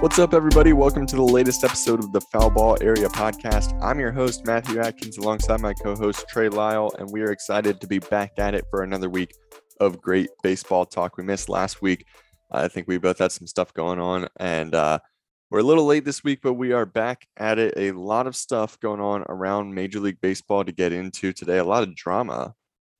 What's up, everybody? Welcome to the latest episode of the Foul Ball Area podcast. I'm your host, Matthew Atkins, alongside my co host, Trey Lyle, and we are excited to be back at it for another week of great baseball talk. We missed last week. I think we both had some stuff going on, and uh, we're a little late this week, but we are back at it. A lot of stuff going on around Major League Baseball to get into today. A lot of drama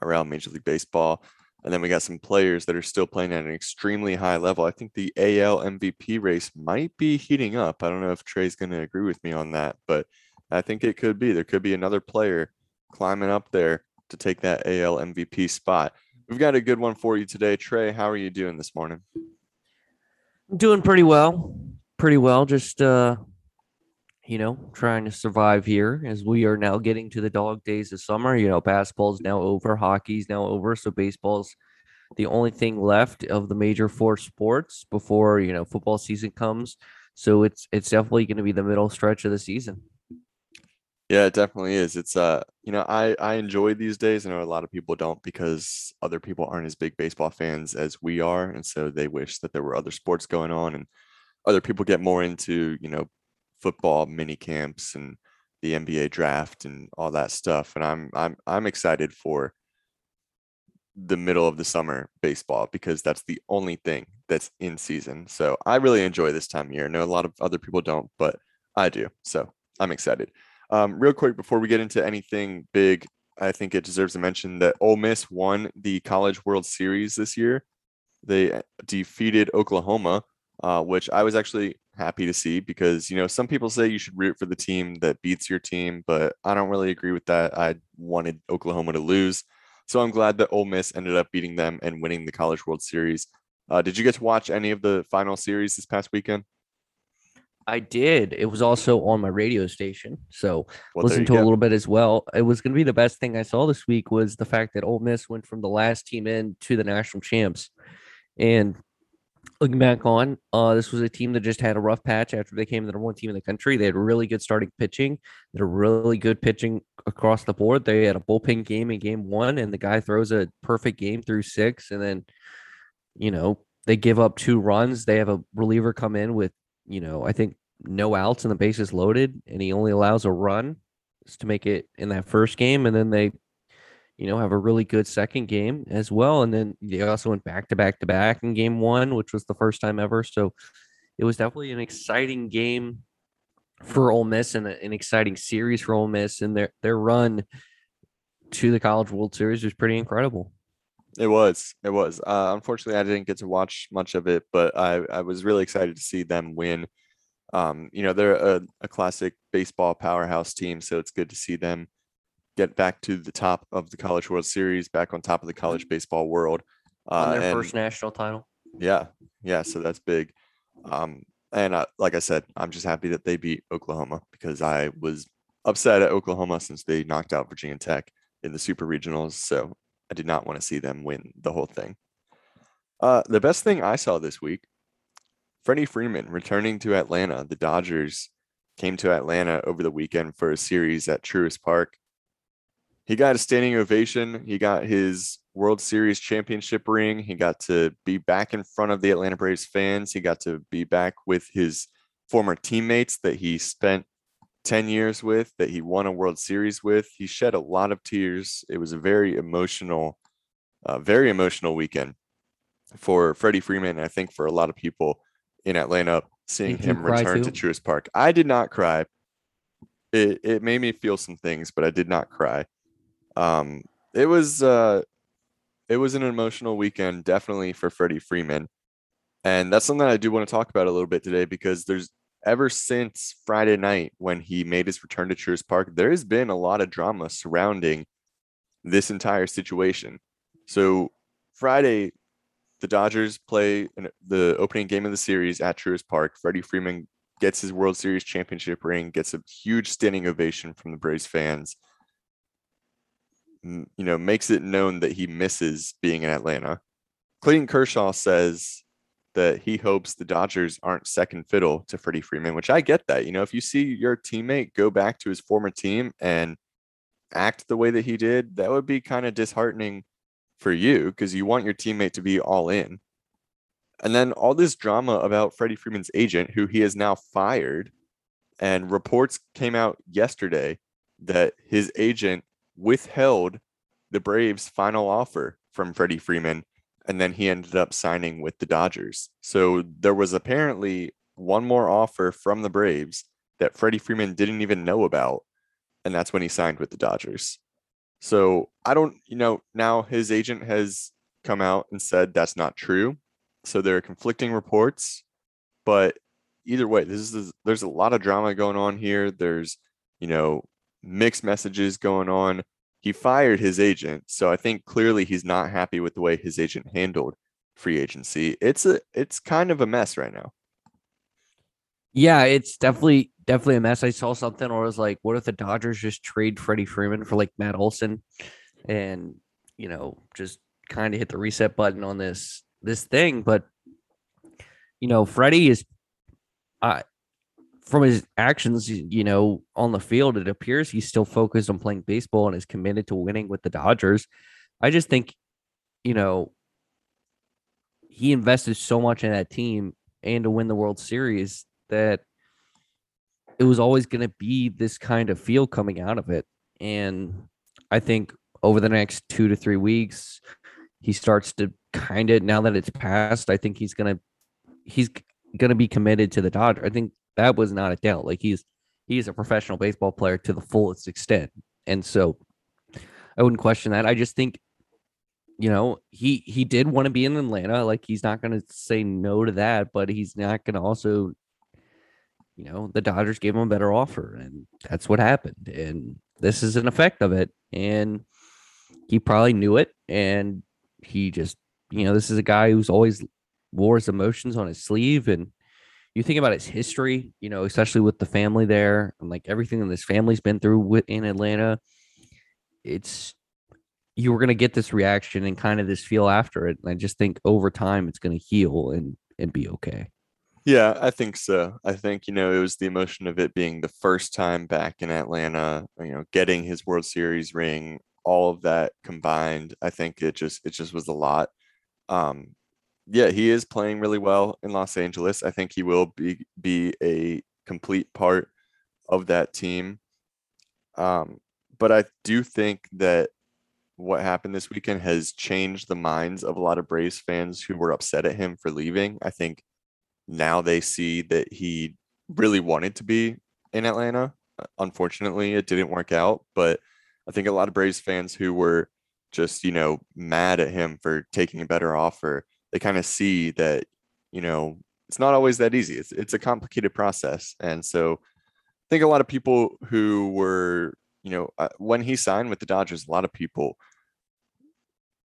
around Major League Baseball. And then we got some players that are still playing at an extremely high level. I think the AL MVP race might be heating up. I don't know if Trey's going to agree with me on that, but I think it could be. There could be another player climbing up there to take that AL MVP spot. We've got a good one for you today. Trey, how are you doing this morning? I'm doing pretty well pretty well. Just uh, you know, trying to survive here as we are now getting to the dog days of summer. You know, basketball's now over, hockey's now over, so baseball's the only thing left of the major four sports before you know football season comes. So it's it's definitely going to be the middle stretch of the season. Yeah, it definitely is. It's uh, you know, I I enjoy these days. I know a lot of people don't because other people aren't as big baseball fans as we are, and so they wish that there were other sports going on and other people get more into you know football mini camps and the NBA draft and all that stuff and I'm I'm I'm excited for the middle of the summer baseball because that's the only thing that's in season. So I really enjoy this time of year. I know a lot of other people don't, but I do. So I'm excited. Um, real quick before we get into anything big, I think it deserves a mention that Ole Miss won the College World Series this year. They defeated Oklahoma uh, which I was actually happy to see because you know some people say you should root for the team that beats your team, but I don't really agree with that. I wanted Oklahoma to lose, so I'm glad that Ole Miss ended up beating them and winning the College World Series. Uh, did you get to watch any of the final series this past weekend? I did. It was also on my radio station, so well, listen to go. a little bit as well. It was going to be the best thing I saw this week was the fact that Ole Miss went from the last team in to the national champs, and looking back on, uh, this was a team that just had a rough patch after they came to the number one team in the country. They had really good starting pitching. They had really good pitching across the board. They had a bullpen game in game one, and the guy throws a perfect game through six. And then, you know, they give up two runs. They have a reliever come in with, you know, I think no outs and the bases is loaded, and he only allows a run to make it in that first game. And then they you know, have a really good second game as well. And then they also went back to back to back in game one, which was the first time ever. So it was definitely an exciting game for Ole Miss and an exciting series for Ole Miss. And their their run to the College World Series was pretty incredible. It was. It was. Uh, unfortunately, I didn't get to watch much of it, but I, I was really excited to see them win. Um, you know, they're a, a classic baseball powerhouse team, so it's good to see them get back to the top of the College World Series, back on top of the college baseball world. Uh, their and, first national title. Yeah, yeah. So that's big. Um, and uh, like I said, I'm just happy that they beat Oklahoma because I was upset at Oklahoma since they knocked out Virginia Tech in the Super Regionals. So I did not want to see them win the whole thing. Uh, the best thing I saw this week, Freddie Freeman returning to Atlanta. The Dodgers came to Atlanta over the weekend for a series at Truist Park he got a standing ovation. He got his World Series championship ring. He got to be back in front of the Atlanta Braves fans. He got to be back with his former teammates that he spent 10 years with, that he won a World Series with. He shed a lot of tears. It was a very emotional, uh, very emotional weekend for Freddie Freeman. I think for a lot of people in Atlanta, seeing him return too? to Truist Park. I did not cry. It, it made me feel some things, but I did not cry. Um, it was uh, it was an emotional weekend, definitely for Freddie Freeman, and that's something I do want to talk about a little bit today because there's ever since Friday night when he made his return to Truist Park, there has been a lot of drama surrounding this entire situation. So Friday, the Dodgers play the opening game of the series at Truist Park. Freddie Freeman gets his World Series championship ring, gets a huge standing ovation from the Braves fans. You know, makes it known that he misses being in Atlanta. Clayton Kershaw says that he hopes the Dodgers aren't second fiddle to Freddie Freeman, which I get that. You know, if you see your teammate go back to his former team and act the way that he did, that would be kind of disheartening for you because you want your teammate to be all in. And then all this drama about Freddie Freeman's agent, who he has now fired, and reports came out yesterday that his agent withheld the Braves' final offer from Freddie Freeman, and then he ended up signing with the Dodgers. So there was apparently one more offer from the Braves that Freddie Freeman didn't even know about, and that's when he signed with the Dodgers. So I don't, you know, now his agent has come out and said that's not true. So there are conflicting reports, but either way, this is there's a lot of drama going on here. There's, you know, mixed messages going on. He fired his agent, so I think clearly he's not happy with the way his agent handled free agency. It's a it's kind of a mess right now. Yeah, it's definitely definitely a mess. I saw something where I was like, what if the Dodgers just trade Freddie Freeman for like Matt Olson and you know, just kind of hit the reset button on this this thing. But you know, Freddie is uh from his actions, you know, on the field, it appears he's still focused on playing baseball and is committed to winning with the Dodgers. I just think, you know, he invested so much in that team and to win the World Series that it was always going to be this kind of feel coming out of it. And I think over the next two to three weeks, he starts to kind of now that it's passed. I think he's gonna he's gonna be committed to the Dodgers. I think that was not a doubt. Like he's he's a professional baseball player to the fullest extent, and so I wouldn't question that. I just think you know he he did want to be in Atlanta. Like he's not gonna say no to that, but he's not gonna also you know, the Dodgers gave him a better offer, and that's what happened. And this is an effect of it. And he probably knew it, and he just, you know, this is a guy who's always wore his emotions on his sleeve. And you think about his history, you know, especially with the family there, and like everything that this family's been through in Atlanta. It's you were going to get this reaction and kind of this feel after it. And I just think over time it's going to heal and and be okay. Yeah, I think so. I think, you know, it was the emotion of it being the first time back in Atlanta, you know, getting his World Series ring, all of that combined. I think it just it just was a lot. Um yeah, he is playing really well in Los Angeles. I think he will be be a complete part of that team. Um but I do think that what happened this weekend has changed the minds of a lot of Braves fans who were upset at him for leaving. I think now they see that he really wanted to be in Atlanta. Uh, unfortunately, it didn't work out, but I think a lot of Braves fans who were just, you know, mad at him for taking a better offer, they kind of see that, you know, it's not always that easy. It's it's a complicated process. And so I think a lot of people who were, you know, uh, when he signed with the Dodgers, a lot of people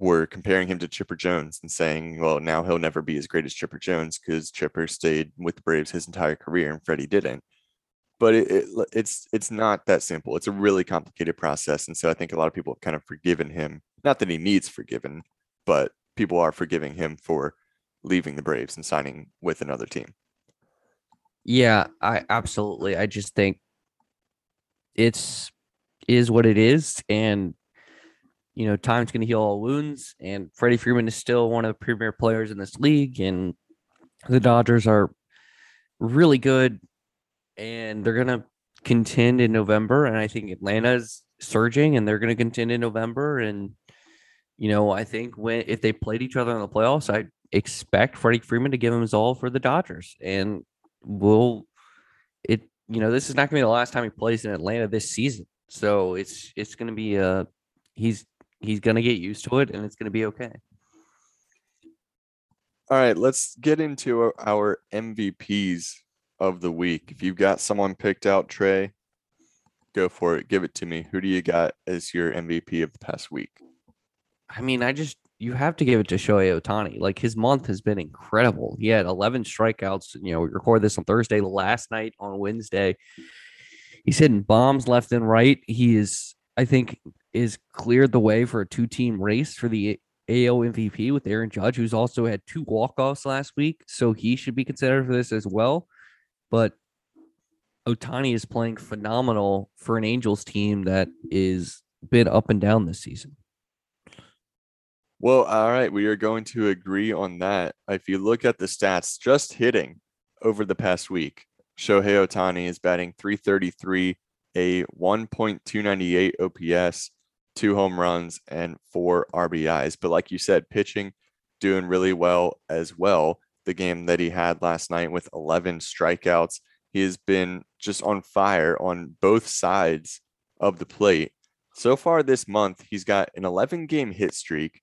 were comparing him to Chipper Jones and saying, well, now he'll never be as great as Chipper Jones because Chipper stayed with the Braves his entire career and Freddie didn't. But it, it, it's it's not that simple. It's a really complicated process, and so I think a lot of people have kind of forgiven him. Not that he needs forgiven, but people are forgiving him for leaving the Braves and signing with another team. Yeah, I absolutely. I just think it's is what it is, and you know, time's going to heal all wounds. And Freddie Freeman is still one of the premier players in this league. And the Dodgers are really good and they're going to contend in November. And I think Atlanta's surging and they're going to contend in November. And, you know, I think when if they played each other in the playoffs, I expect Freddie Freeman to give him his all for the Dodgers. And we'll, it, you know, this is not going to be the last time he plays in Atlanta this season. So it's, it's going to be a, he's he's gonna get used to it, and it's gonna be okay. All right, let's get into our MVPs of the week. If you've got someone picked out, Trey, go for it. Give it to me. Who do you got as your MVP of the past week? I mean, I just you have to give it to Shohei Ohtani. Like his month has been incredible. He had 11 strikeouts. You know, we recorded this on Thursday, last night on Wednesday. He's hitting bombs left and right. He is, I think, is cleared the way for a two team race for the AL MVP with Aaron Judge, who's also had two walk offs last week. So he should be considered for this as well. But Ohtani is playing phenomenal for an Angels team that is been up and down this season. Well, all right, we are going to agree on that. If you look at the stats, just hitting over the past week, Shohei Ohtani is batting 333, a 1.298 OPS, two home runs, and four RBIs. But like you said, pitching doing really well as well. The game that he had last night with 11 strikeouts, he has been just on fire on both sides of the plate. So far this month, he's got an 11 game hit streak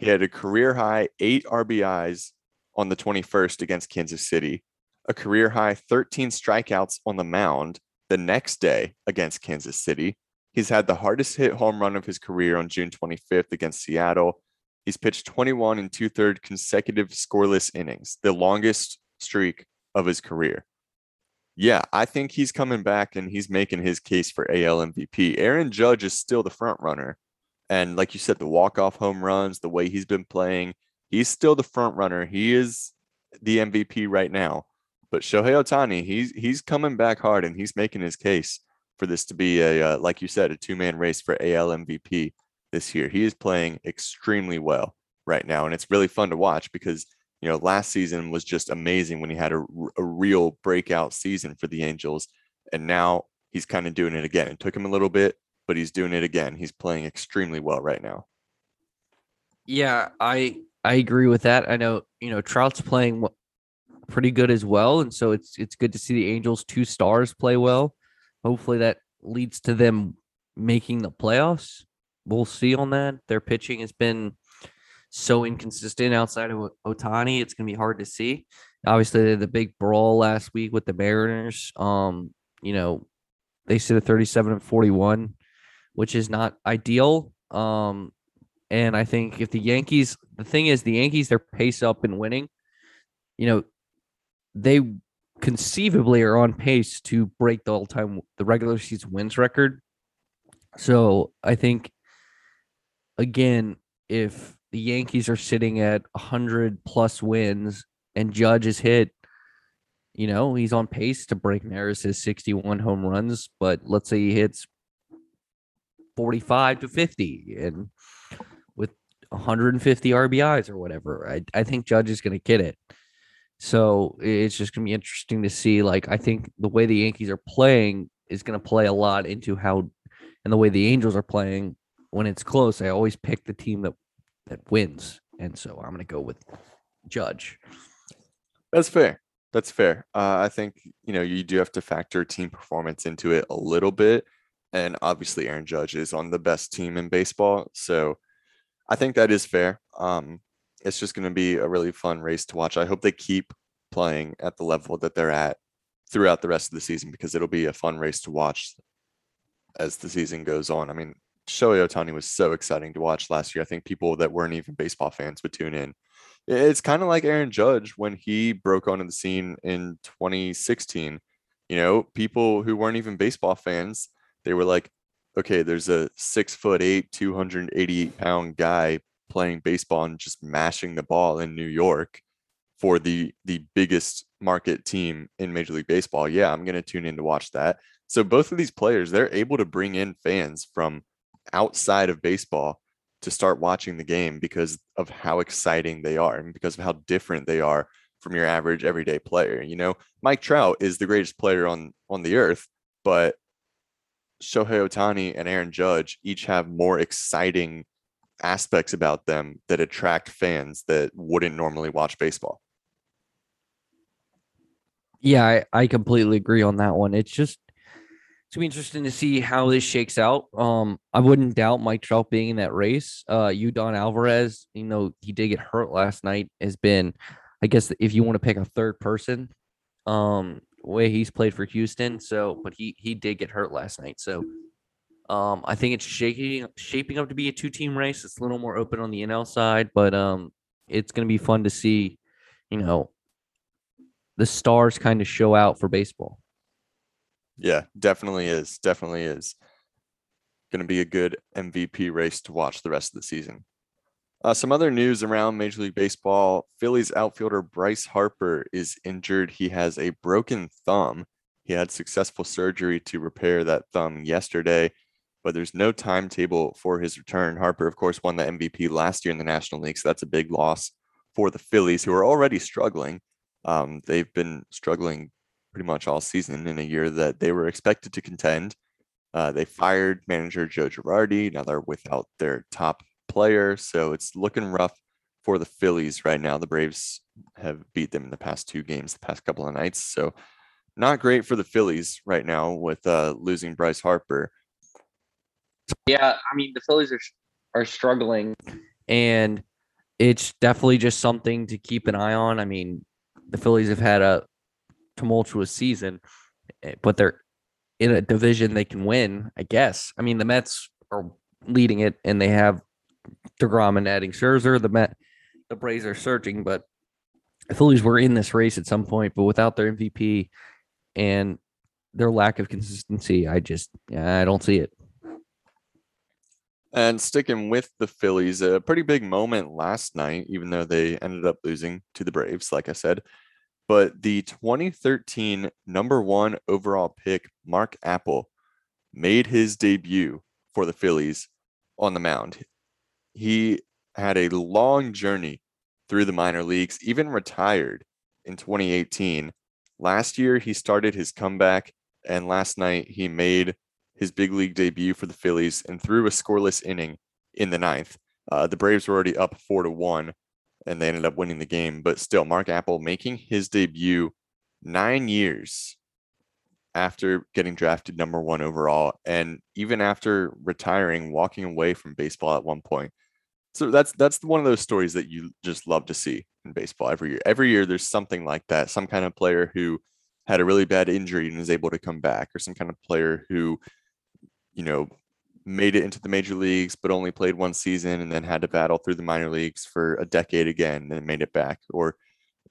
he had a career high eight RBIs on the 21st against Kansas City, a career high 13 strikeouts on the mound the next day against Kansas City. He's had the hardest hit home run of his career on June 25th against Seattle. He's pitched 21 and two third consecutive scoreless innings, the longest streak of his career. Yeah, I think he's coming back and he's making his case for AL MVP. Aaron Judge is still the front runner, and like you said, the walk-off home runs, the way he's been playing, he's still the front runner. He is the MVP right now. But Shohei Ohtani, he's he's coming back hard and he's making his case for this to be a uh, like you said, a two-man race for AL MVP this year. He is playing extremely well right now, and it's really fun to watch because you know last season was just amazing when he had a, a real breakout season for the Angels, and now he's kind of doing it again. It took him a little bit, but he's doing it again. He's playing extremely well right now. Yeah, I I agree with that. I know you know Trout's playing pretty good as well, and so it's it's good to see the Angels two stars play well. Hopefully that leads to them making the playoffs. We'll see on that. Their pitching has been so inconsistent outside of Ohtani. It's gonna be hard to see. Obviously, the big brawl last week with the Mariners. Um, you know, they sit at 37 and 41 which is not ideal. Um, and I think if the Yankees, the thing is, the Yankees, their pace up and winning, you know, they conceivably are on pace to break the all time, the regular season wins record. So I think, again, if the Yankees are sitting at 100 plus wins and Judge is hit, you know, he's on pace to break Maris's 61 home runs. But let's say he hits 45 to 50 and with 150 RBIs or whatever. I, I think Judge is going to get it. So it's just going to be interesting to see. Like, I think the way the Yankees are playing is going to play a lot into how, and the way the Angels are playing when it's close. I always pick the team that that wins, and so I'm going to go with Judge. That's fair. That's fair. Uh, I think you know you do have to factor team performance into it a little bit and obviously Aaron Judge is on the best team in baseball. So I think that is fair. Um, it's just going to be a really fun race to watch. I hope they keep playing at the level that they're at throughout the rest of the season because it'll be a fun race to watch as the season goes on. I mean, Shohei Ohtani was so exciting to watch last year. I think people that weren't even baseball fans would tune in. It's kind of like Aaron Judge when he broke onto the scene in 2016. You know, people who weren't even baseball fans they were like, okay, there's a six foot eight, 288 pound guy playing baseball and just mashing the ball in New York for the the biggest market team in Major League Baseball. Yeah, I'm gonna tune in to watch that. So both of these players, they're able to bring in fans from outside of baseball to start watching the game because of how exciting they are and because of how different they are from your average everyday player. You know, Mike Trout is the greatest player on on the earth, but Shohei Ohtani and Aaron Judge each have more exciting aspects about them that attract fans that wouldn't normally watch baseball. Yeah, I, I completely agree on that one. It's just it's gonna be interesting to see how this shakes out. Um, I wouldn't doubt Mike Trout being in that race. Uh, Yordan Alvarez, you know, he did get hurt last night. Has been, I guess, if you want to pick a third person, um, way he's played for Houston. So, but he he did get hurt last night. So, Um, I think it's shaking shaping up to be a two team race. It's a little more open on the NL side, but um, it's going to be fun to see, you know, the stars kind of show out for baseball. Yeah, definitely is. Definitely is. Going to be a good MVP race to watch the rest of the season. Uh, some other news around Major League Baseball Phillies outfielder Bryce Harper is injured. He has a broken thumb. He had successful surgery to repair that thumb yesterday, but there's no timetable for his return. Harper, of course, won the MVP last year in the National League, so that's a big loss for the Phillies, who are already struggling. Um, they've been struggling pretty much all season in a year that they were expected to contend. Uh, they fired manager Joe Girardi. Now they're without their top player, so it's looking rough for the Phillies right now. The Braves have beat them in the past two games, the past couple of nights. So not great for the Phillies right now with uh, losing Bryce Harper. Yeah, I mean the Phillies are are struggling, and it's definitely just something to keep an eye on. I mean, the Phillies have had a tumultuous season, eh, but they're in a division they can win, I guess. I mean, the Mets are leading it and they have DeGrom and adding Scherzer. The Met, the Braves are searching, but the Phillies were in this race at some point, but without their MVP and their lack of consistency, I just I don't see it. And sticking with the Phillies, a pretty big moment last night, even though they ended up losing to the Braves, like I said. But the 2013 number one overall pick, Mark Appel, made his debut for the Phillies on the mound. He had a long journey through the minor leagues, even retired in 2018. Last year, he started his comeback, and last night, he made his big league debut for the Phillies and threw a scoreless inning in the ninth. Uh, the Braves were already up four to one and they ended up winning the game. But still, Mark Appel making his debut nine years after getting drafted number one overall, and even after retiring, walking away from baseball at one point. So that's that's one of those stories that you just love to see in baseball every year. Every year, there's something like that. Some kind of player who had a really bad injury and is able to come back, or some kind of player who, you know, made it into the major leagues, but only played one season and then had to battle through the minor leagues for a decade again and made it back. Or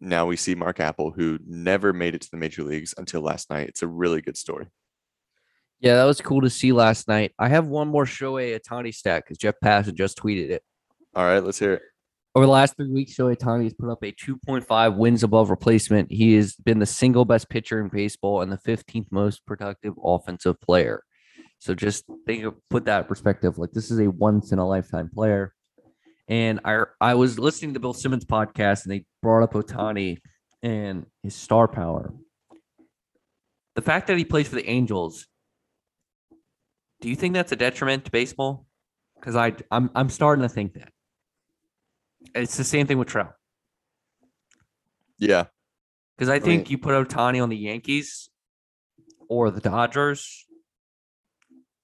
now we see Mark Appel who never made it to the major leagues until last night. It's a really good story. Yeah, that was cool to see last night. I have one more Shohei Ohtani stat because Jeff Passan just tweeted it. All right, let's hear it. Over the last three weeks, Shohei Ohtani has put up a 2.5 wins above replacement. He has been the single best pitcher in baseball and the 15th most productive offensive player. So just think of put that perspective. Like this is a once in a lifetime player. And I I was listening to Bill Simmons podcast and they brought up Ohtani and his star power. The fact that he plays for the Angels, do you think that's a detriment to baseball? Because I I'm I'm starting to think that. It's the same thing with Trout. Yeah. Because I think I mean, you put Ohtani on the Yankees or the Dodgers,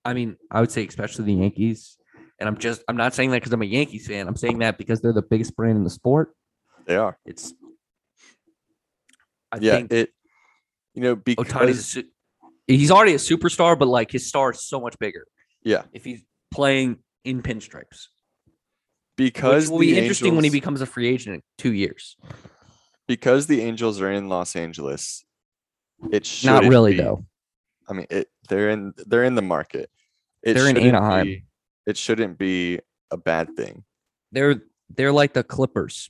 I mean, I would say especially the Yankees. And I'm just I'm not saying that because I'm a Yankees fan. I'm saying that because they're the biggest brand in the sport. They are. It's I yeah, it you know, because Ohtani's he's already a superstar, but like his star is so much bigger. Yeah. If he's playing in pinstripes. Because Which will be interesting Angels, when he becomes a free agent in two years. Because the Angels are in Los Angeles, it should not really be, though. I mean, it they're in they're in the market. It they're in Anaheim. Be, it shouldn't be a bad thing. They're they're like the Clippers.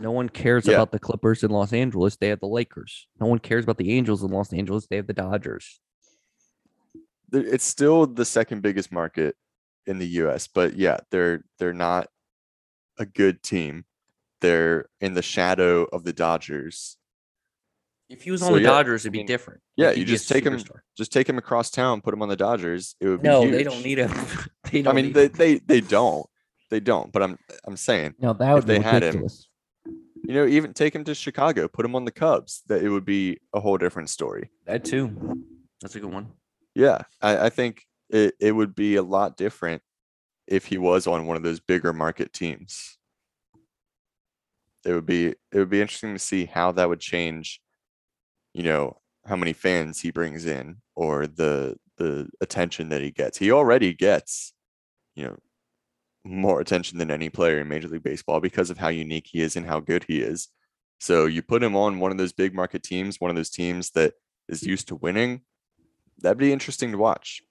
No one cares yeah. about the Clippers in Los Angeles. They have the Lakers. No one cares about the Angels in Los Angeles. They have the Dodgers. It's still the second biggest market in the US, but yeah, they're they're not a good team. They're in the shadow of the Dodgers if he was on so, the yeah, Dodgers, it'd be different. Yeah, you just take superstar. him, just take him across town, put him on the Dodgers. It would be no, they don't need him. they don't I mean, they, they they don't, they don't. But I'm I'm saying, no, that would they had him. You know, even take him to Chicago, put him on the Cubs. That it would be a whole different story. That too. That's a good one. Yeah, I, I think it, it would be a lot different if he was on one of those bigger market teams. It would be it would be interesting to see how that would change you know how many fans he brings in or the the attention that he gets. He already gets, you know, more attention than any player in Major League Baseball because of how unique he is and how good he is. So you put him on one of those big market teams, one of those teams that is used to winning. That'd be interesting to watch.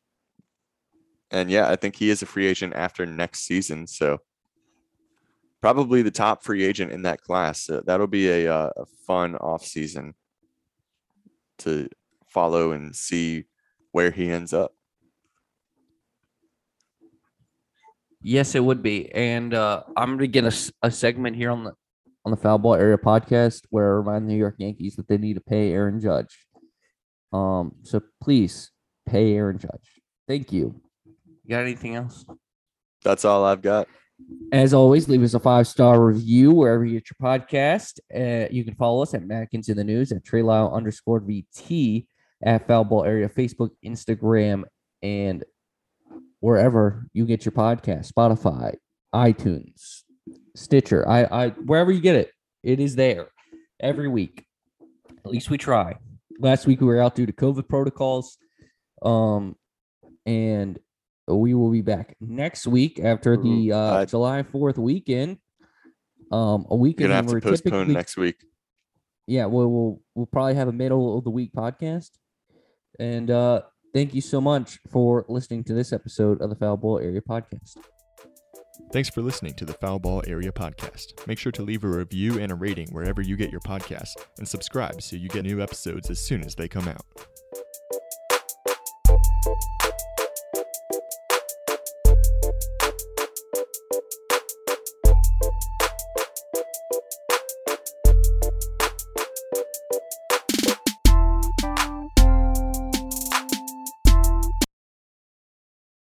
And yeah, I think he is a free agent after next season. So probably the top free agent in that class. So that'll be a, uh, a fun off season to follow and see where he ends up. Yes, it would be. And uh, I'm going to get a, a segment here on the on the Foul Ball Area podcast where I remind the New York Yankees that they need to pay Aaron Judge. Um, so please pay Aaron Judge. Thank you. You got anything else? That's all I've got. As always, leave us a five star review wherever you get your podcast. Uh, you can follow us at Mackins in the News at Trey Lyle underscore VT at Foul Ball Area, Facebook, Instagram, and wherever you get your podcast, Spotify, iTunes, Stitcher, I, I wherever you get it, it is there every week. At least we try. Last week we were out due to COVID protocols. Um, and we will be back next week after the uh, uh July 4th weekend. Um, a weekend You're gonna have to postpone next week. Yeah, we'll, we'll we'll probably have a middle of the week podcast. And uh thank you so much for listening to this episode of the Foul Ball Area Podcast. Thanks for listening to the Foul Ball Area Podcast. Make sure to leave a review and a rating wherever you get your podcasts and subscribe so you get new episodes as soon as they come out.